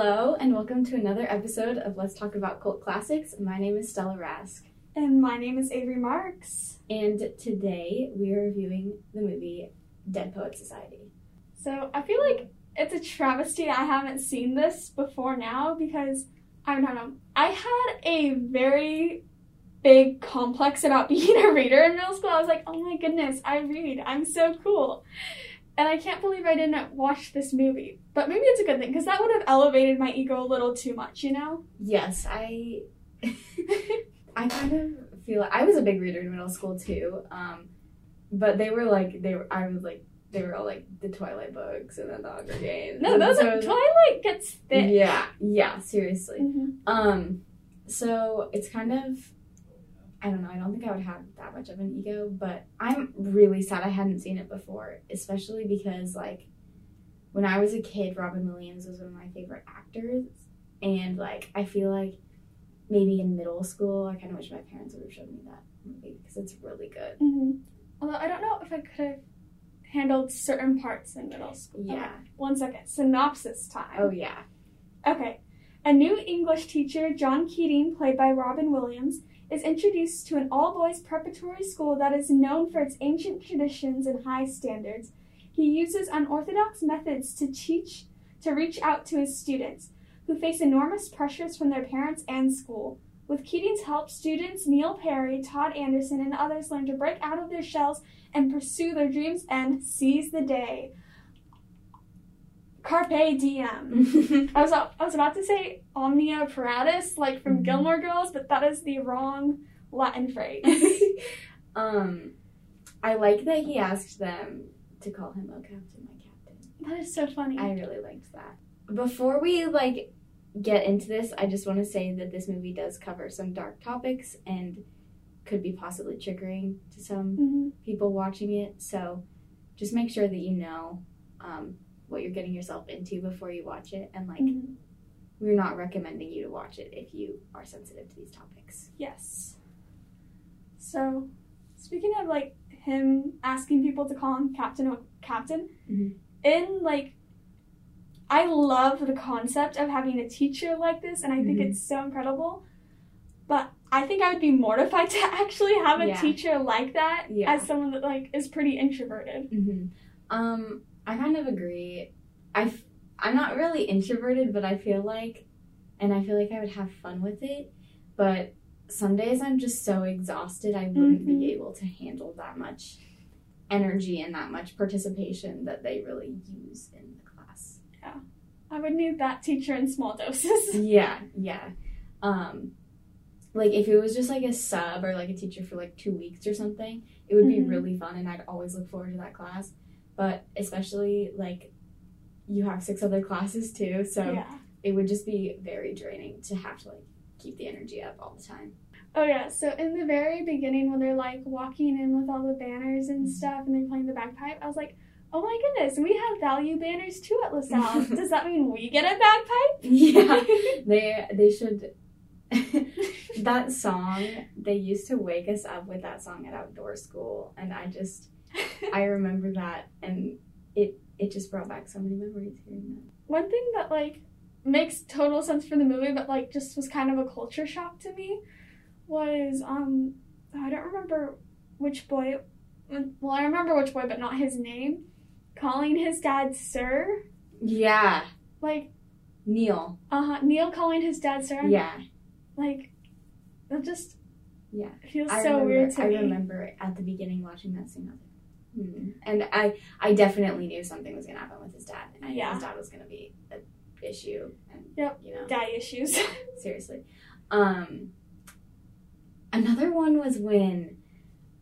Hello, and welcome to another episode of Let's Talk About Cult Classics. My name is Stella Rask, And my name is Avery Marks. and today we are reviewing the movie Dead Poet Society. So I feel like it's a travesty I haven't seen this before now because I don't know. I had a very big complex about being a reader in middle school. I was like, oh my goodness, I read. I'm so cool. And I can't believe I didn't watch this movie. But maybe it's a good thing because that would have elevated my ego a little too much, you know? Yes, I I kind of feel I was a big reader in middle school too. Um, but they were like they were I was like they were all like the Twilight books and then the Hunger Games. No, those so- are Twilight gets thick. Yeah, yeah, seriously. Mhm. Um, so it's kind of, I don't know. I don't think I would have that much of an ego, but I'm really sad I hadn't seen it before, especially because like when I was a kid, Robin Williams was one of my favorite actors, and like I feel like maybe in middle school, I kind of wish my parents would have shown me that movie because it's really good. hmm Although I don't know if I could have handled certain parts in middle school. Yeah. Okay, one second. Synopsis time. Oh yeah. Okay. A new English teacher, John Keating, played by Robin Williams, is introduced to an all boys preparatory school that is known for its ancient traditions and high standards. He uses unorthodox methods to teach to reach out to his students, who face enormous pressures from their parents and school. With Keating's help, students Neil Perry, Todd Anderson, and others learn to break out of their shells and pursue their dreams and seize the day. Carpe diem. I was I was about to say omnia paratus, like from Mhm. Gilmore Girls, but that is the wrong Latin phrase. um, I like that he asked them to call him "Oh Captain, my Captain." that is so funny. I really liked that. Before we like get into this, I just want to say that this movie does cover some dark topics and could be possibly triggering to some Mhm. people watching it. So just make sure that you know um, what you're getting yourself into before you watch it. And like, Mhm. we're not recommending you to watch it if you are sensitive to these topics. Yes. So, speaking of like him asking people to call him Captain or Captain, Mhm. in like, I love the concept of having a teacher like this, and I think Mhm. it's so incredible. But I think I would be mortified to actually have a Yeah. teacher like that Yeah. as someone that like is pretty introverted. hmm Um, I kind of agree. I f- I'm not really introverted, but I feel like, and I feel like I would have fun with it. But some days I'm just so exhausted, I wouldn't Mhm. be able to handle that much energy and that much participation that they really use in the class. Yeah. I would need that teacher in small doses. Yeah, yeah. Um, like if it was just like a sub or like a teacher for like two weeks or something, it would be Mhm. really fun and I'd always look forward to that class. But especially like you have six other classes too, so yeah. it would just be very draining to have to like keep the energy up all the time. Oh yeah. So in the very beginning, when they're like walking in with all the banners and mm-hmm. stuff, and they're playing the bagpipe, I was like, "Oh my goodness, we have value banners too at LaSalle. Does that mean we get a bagpipe?" Yeah. They they should that song, they used to wake us up with that song at outdoor school and I just I remember that and it it just brought back so many memories hearing that. One thing that like makes total sense for the movie, but like just was kind of a culture shock to me, was um I don't remember which boy. Well, I remember which boy, but not his name. Calling his dad sir, Yeah. like Neil. uh huh. Neil calling his dad sir. Yeah. Like that just Yeah. feels I so remember, weird to I me. remember at the beginning watching that scene. I was like, hmm. And I, I definitely knew something was gonna happen with his dad. And I knew his dad was gonna be an issue. And Yep. you know, Daddy issues. seriously. Um, another one was when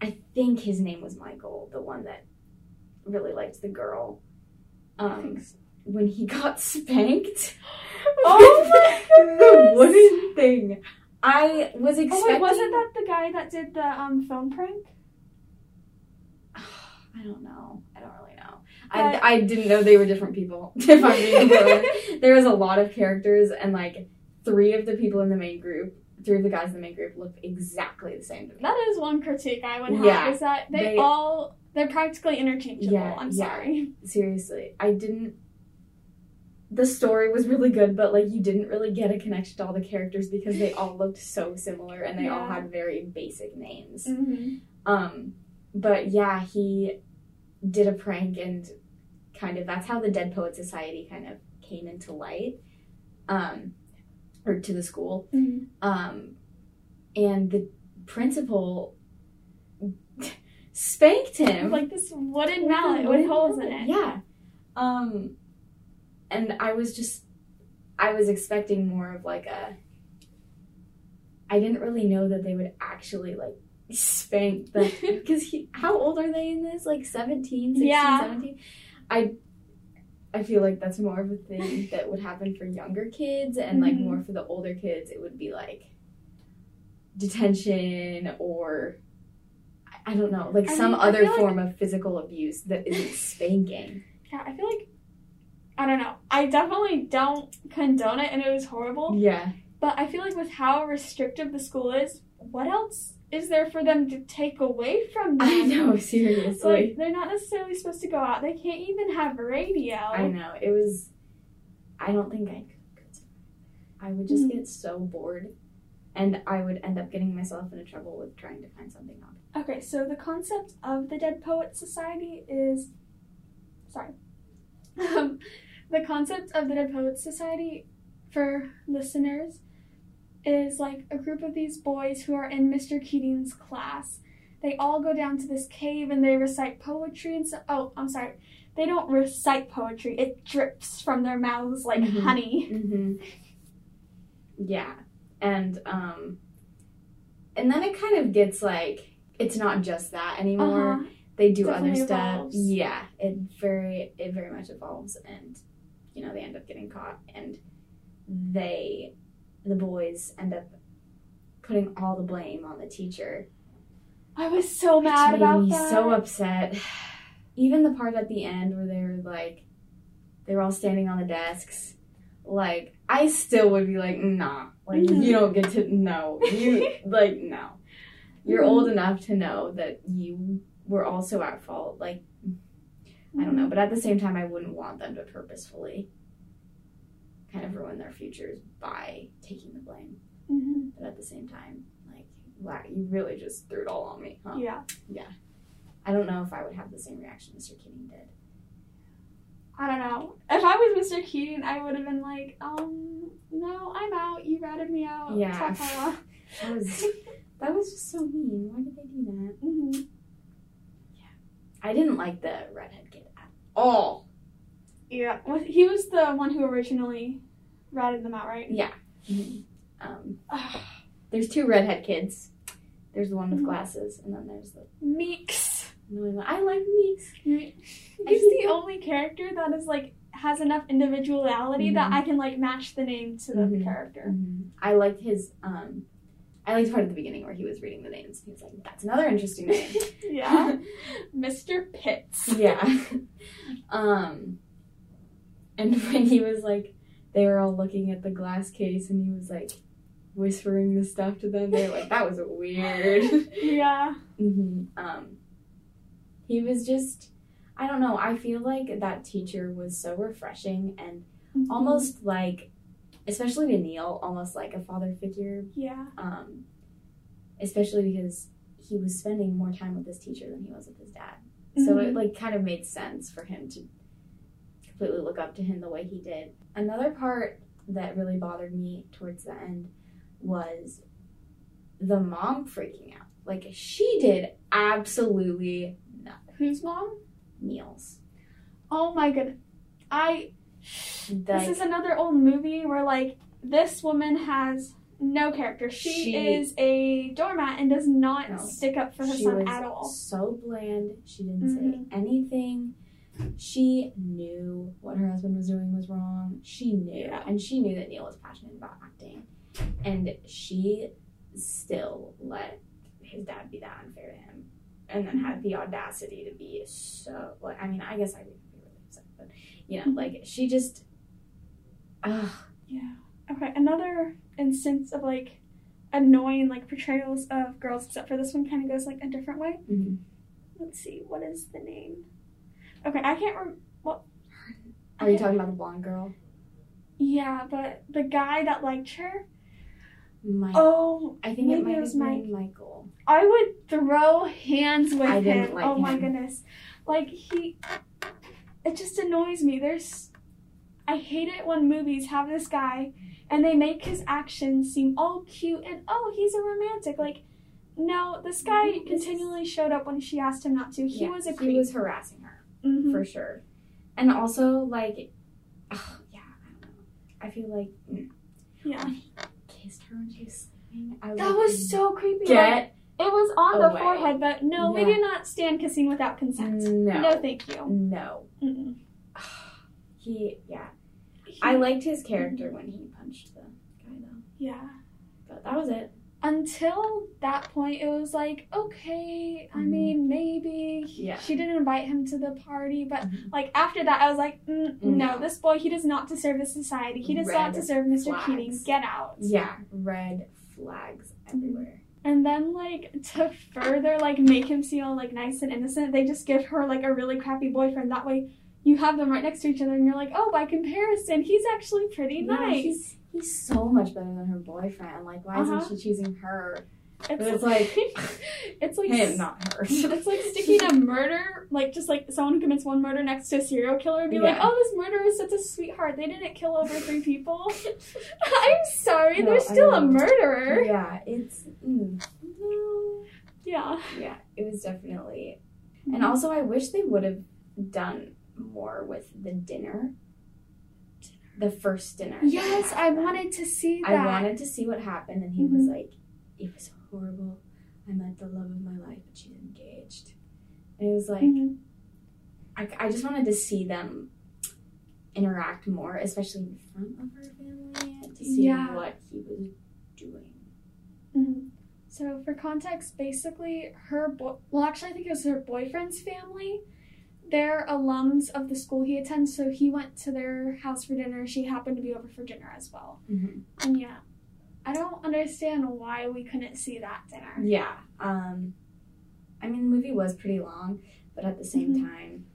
I think his name was Michael, the one that really liked the girl. Um, when he got spanked. Oh my the wooden thing. I was expecting. Oh wait, wasn't that the guy that did the um phone prank? I don't know. I don't really know. I, I didn't know they were different people. If I'm being there was a lot of characters, and like three of the people in the main group, three of the guys in the main group looked exactly the same to me. That is one critique I would have Yeah. is that they, They- all they're practically interchangeable. Yeah, I'm yeah. sorry. Seriously, I didn't. the story was really good, but like you didn't really get a connection to all the characters because they all looked so similar and they all had very basic names. Mm-hmm. Um, but yeah, he did a prank and kind of that's how the Dead Poet Society kind of came into light. Um, or to the school. Mm-hmm. Um, and the principal spanked him. Like this wooden mallet with holes in it. Yeah. Um, and I was just, I was expecting more of like a. I didn't really know that they would actually like spank the because he. How old are they in this? Like 17, 16, Yeah. 17? I. I feel like that's more of a thing that would happen for younger kids, and like Mhm. more for the older kids, it would be like detention or I- don't know, like I some mean, other feel like- form of physical abuse that isn't spanking. Yeah, I feel like I don't know. I definitely don't condone it, and it was horrible. Yeah. But I feel like with how restrictive the school is, what else is there for them to take away from them? I know, seriously. Like they're not necessarily supposed to go out. They can't even have radio. I know. It was I don't think I could. I would just Mhm. get so bored and I would end up getting myself into trouble with trying to find something up. Okay, so the concept of the Dead Poets Society is sorry. Um, the concept of the Dead Poets Society for listeners is like a group of these boys who are in Mr. Keating's class. They all go down to this cave and they recite poetry and so oh, I'm sorry. They don't recite poetry. It drips from their mouths like Mhm. honey. Mm-hmm. Yeah. And um and then it kind of gets like it's not just that anymore. Uh-huh. they do Definitely other stuff. evolves. Yeah, it very it very much evolves, and you know they end up getting caught, and they the boys end up putting all the blame on the teacher. I was so Which mad made about me that. so upset. Even the part at the end where they're like, they were all standing on the desks. Like I still would be like, nah, like Mhm. you don't get to know you like no. You're Mhm. old enough to know that you were also at fault. Like I don't know, but at the same time, I wouldn't want them to purposefully kind of ruin their futures by taking the blame. Mhm. But at the same time, like, wow, you really just threw it all on me, huh? Yeah. Yeah. I don't know if I would have the same reaction Mr. Keating did. I don't know. If I was Mr. Keating, I would have been like, um, no, I'm out. You ratted me out. Yeah. That was that was just so mean. Why did they do that? Mhm. Yeah. I didn't like the redhead kid at all. Yeah. Well, he was the one who originally ratted them out, right? Yeah. Um, there's two redhead kids. There's the one with Mhm. glasses, and then there's the Meeks. I like Meeks. He's the only character that is like has enough individuality that Mhm. I can like match the name to the Mhm. character. Mhm. I liked his. Um, I liked part at the beginning where he was reading the names. He was like, "That's another interesting name." yeah. Mr. Pitts. yeah. Um, and when he was like, they were all looking at the glass case, and he was like whispering the stuff to them. They were like, "That was weird." Yeah. hmm Um, he was just. I don't know. I feel like that teacher was so refreshing and almost like, especially to Neil, almost like a father figure Yeah. um, especially because he was spending more time with this teacher than he was with his dad. So it Mhm. like kind of made sense for him to completely look up to him the way he did. Another part that really bothered me towards the end was the mom freaking out. Like she did absolutely nothing. Whose mom? Neil's. Oh my god. I Like, this is another old movie where like this woman has no character. She, She- is a doormat and does not No. stick up for her son at all. so bland. She didn't say Mhm. anything. She knew what her husband was doing was wrong. She knew, and she knew that Neil was passionate about acting, and she still let his dad be that unfair to him, and then had the audacity to be so. Like, I mean, I guess I would be really upset, but you know, like she just. Ugh. Yeah. Okay, another instance of like annoying like portrayals of girls, except for this one kind of goes like a different way. Mhm. Let's see, what is the name? Okay, I can't remember. What. Are you talking about the blonde girl? Yeah, but the guy that liked her, Mike. oh, I think it maybe might it was been Michael. I would throw hands with I him. like oh my goodness. Like he it just annoys me. There's I hate it when movies have this guy and they make his actions seem all cute and oh, he's a romantic. Like no, this guy continually showed up when she asked him not to. He was a he was harassing her Mhm. for sure, and also like, ugh, yeah, I don't know. I feel like mm, yeah. kissed her when she was sleeping. I That was so creepy. Like, get it was on the forehead, but no, we do not stand kissing without consent. no, No, thank you. no. He yeah. I liked his character when he punched the guy though, yeah. but that was it. Until that point it was like okay i Mhm. mean maybe Yeah. she didn't invite him to the party but Mhm. like after that i was like mm, no. No. this boy he does not deserve this society he does not deserve mr flags. keating get out Yeah, red flags everywhere. and then like to further like make him seem like nice and innocent they just give her like a really crappy boyfriend that way you have them right next to each other and you're like oh by comparison he's actually pretty Yeah, nice he's, he's so much better than her boyfriend. Like, why Uh-huh. isn't she choosing her? it's, It's like it's like him, not her. It's like sticking a murder, like just like someone who commits one murder next to a serial killer and be like, oh, this murderer is such a sweetheart. They didn't kill over three people. I'm sorry, No, they're still a murderer. yeah, it's mm, no. Yeah. Yeah, it was definitely. And also, I wish they would have done more with the dinner. The first dinner. Yes, I wanted to see that. I wanted to see what happened, and he was Mhm. like, "It was horrible. I met the love of my life, but she's engaged." And it was like, Mhm. I, I just wanted to see them interact more, especially in front of her family, to see Yeah. what he was doing. Mhm. So, for context, basically, her bo- well, actually, I think it was her boyfriend's family. They're alums of the school he attends, so he went to their house for dinner. She happened to be over for dinner as well. Mm-hmm. And yeah, I don't understand why we couldn't see that dinner. Yeah. Um, I mean, the movie was pretty long, but at the same Mhm. time,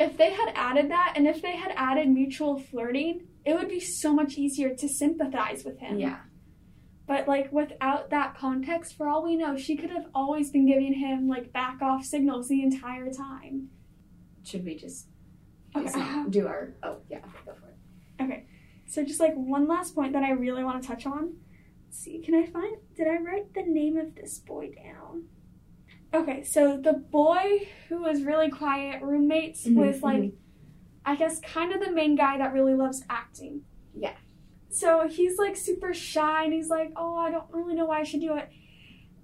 If they had added that, and if they had added mutual flirting, it would be so much easier to sympathize with him. yeah, But like without that context, for all we know, she could have always been giving him like back off signals the entire time. Should we just Okay, have- do our? Oh yeah, go for it. Okay, so just like one last point that I really want to touch on. Let's see, can I find did I write the name of this boy down? Okay, so the boy who was really quiet, roommates Mhm, with like I guess kind of the main guy that really loves acting. Yeah. So he's like super shy and he's like, Oh, I don't really know why I should do it.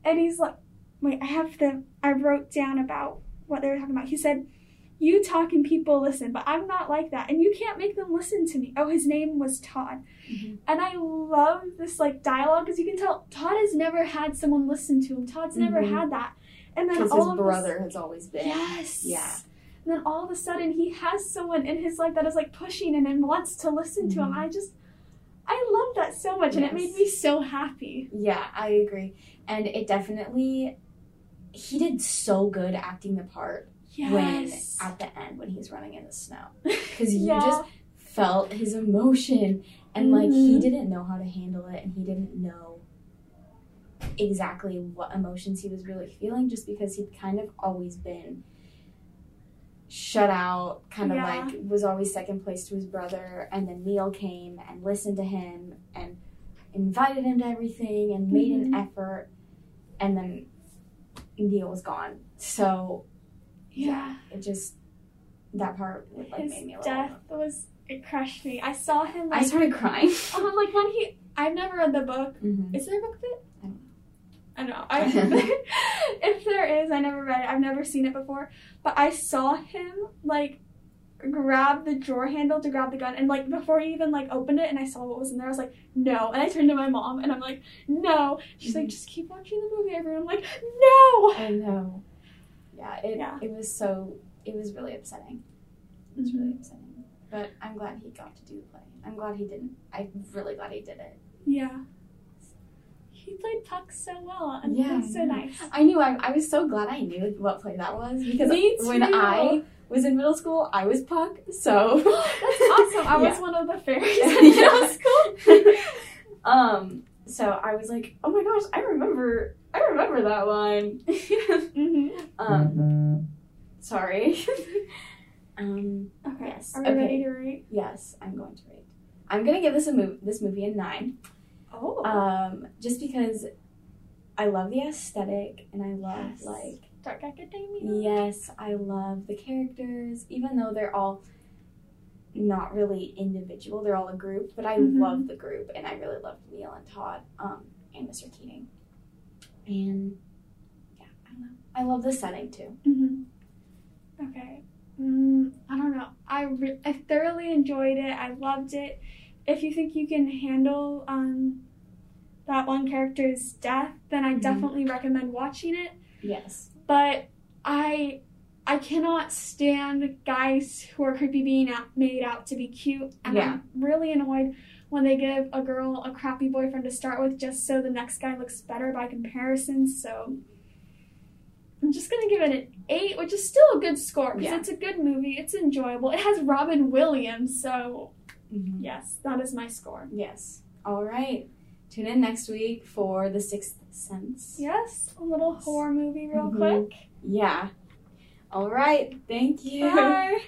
And he's like wait, I have the I wrote down about what they were talking about. He said you talk and people listen, but I'm not like that. And you can't make them listen to me. Oh, his name was Todd. Mhm. And I love this like dialogue because you can tell Todd has never had someone listen to him. Todd's never Mhm. had that. And then all his of this- brother has always been. Yes. Yeah. And then all of a sudden he has someone in his life that is like pushing him and wants to listen to him. Mhm. I just I love that so much and it made me so happy. Yeah, I agree. And it definitely he did so good acting the part when at the end when he's running in the snow. Because you Yeah. just felt his emotion and like he Mhm. didn't know how to handle it and he didn't know exactly what emotions he was really feeling just because he'd kind of always been shut out, kind of like was always second place to his brother and then Neil came and listened to him and invited him to everything and made an Mhm. effort and then Neil was gone. So yeah. it just that part like His made me a little death was it crushed me. I saw him I started crying. um, like when he I've never read the book. mm-hmm. Is there a book of it? I don't know. I, if there is, I never read it. I've never seen it before. But I saw him like grab the drawer handle to grab the gun, and like before he even like opened it, and I saw what was in there, I was like, no. And I turned to my mom, and I'm like, no. She's like, Mhm. just keep watching the movie, everyone. I'm like, no. I know. Yeah, it Yeah. it was so it was really upsetting. It was really upsetting. But I'm glad he got to do the play. I'm glad he didn't. I'm really glad he did it. Yeah. He played Puck so well, and Yeah, so nice. I knew. I, I was so glad I knew what play that was because when. I was in middle school, I was Puck. So That's awesome. I was one of the fairies in middle school. um, so I was like, oh my gosh, I remember, I remember that line. hmm um, sorry. um, Okay. Yes, Are we okay. ready to rate? yes, I'm going to rate. I'm gonna give this a move, this movie a nine. Oh. Um, just because I love the aesthetic and I love Yes. like Dark Academia. Yes, I love the characters, even though they're all not really individual. They're all a group, but I Mhm. love the group, and I really loved Neil and Todd, um, and Mr. Keating. And yeah, I don't know. I love the setting too. hmm Okay. Mm, I don't know. I, re- I thoroughly enjoyed it. I loved it. If you think you can handle um, that one character's death, then I Mhm. definitely recommend watching it. Yes. But I I cannot stand guys who are creepy being out, made out to be cute. And Yeah. I'm really annoyed when they give a girl a crappy boyfriend to start with just so the next guy looks better by comparison. So I'm just gonna give it an eight, which is still a good score because Yeah. it's a good movie. It's enjoyable. It has Robin Williams, so Mhm. yes, that is my score. Yes. All right. Tune in next week for The Sixth Sense. Yes, a little horror movie, real Mhm. quick. Yeah. All right. Thank you. Bye.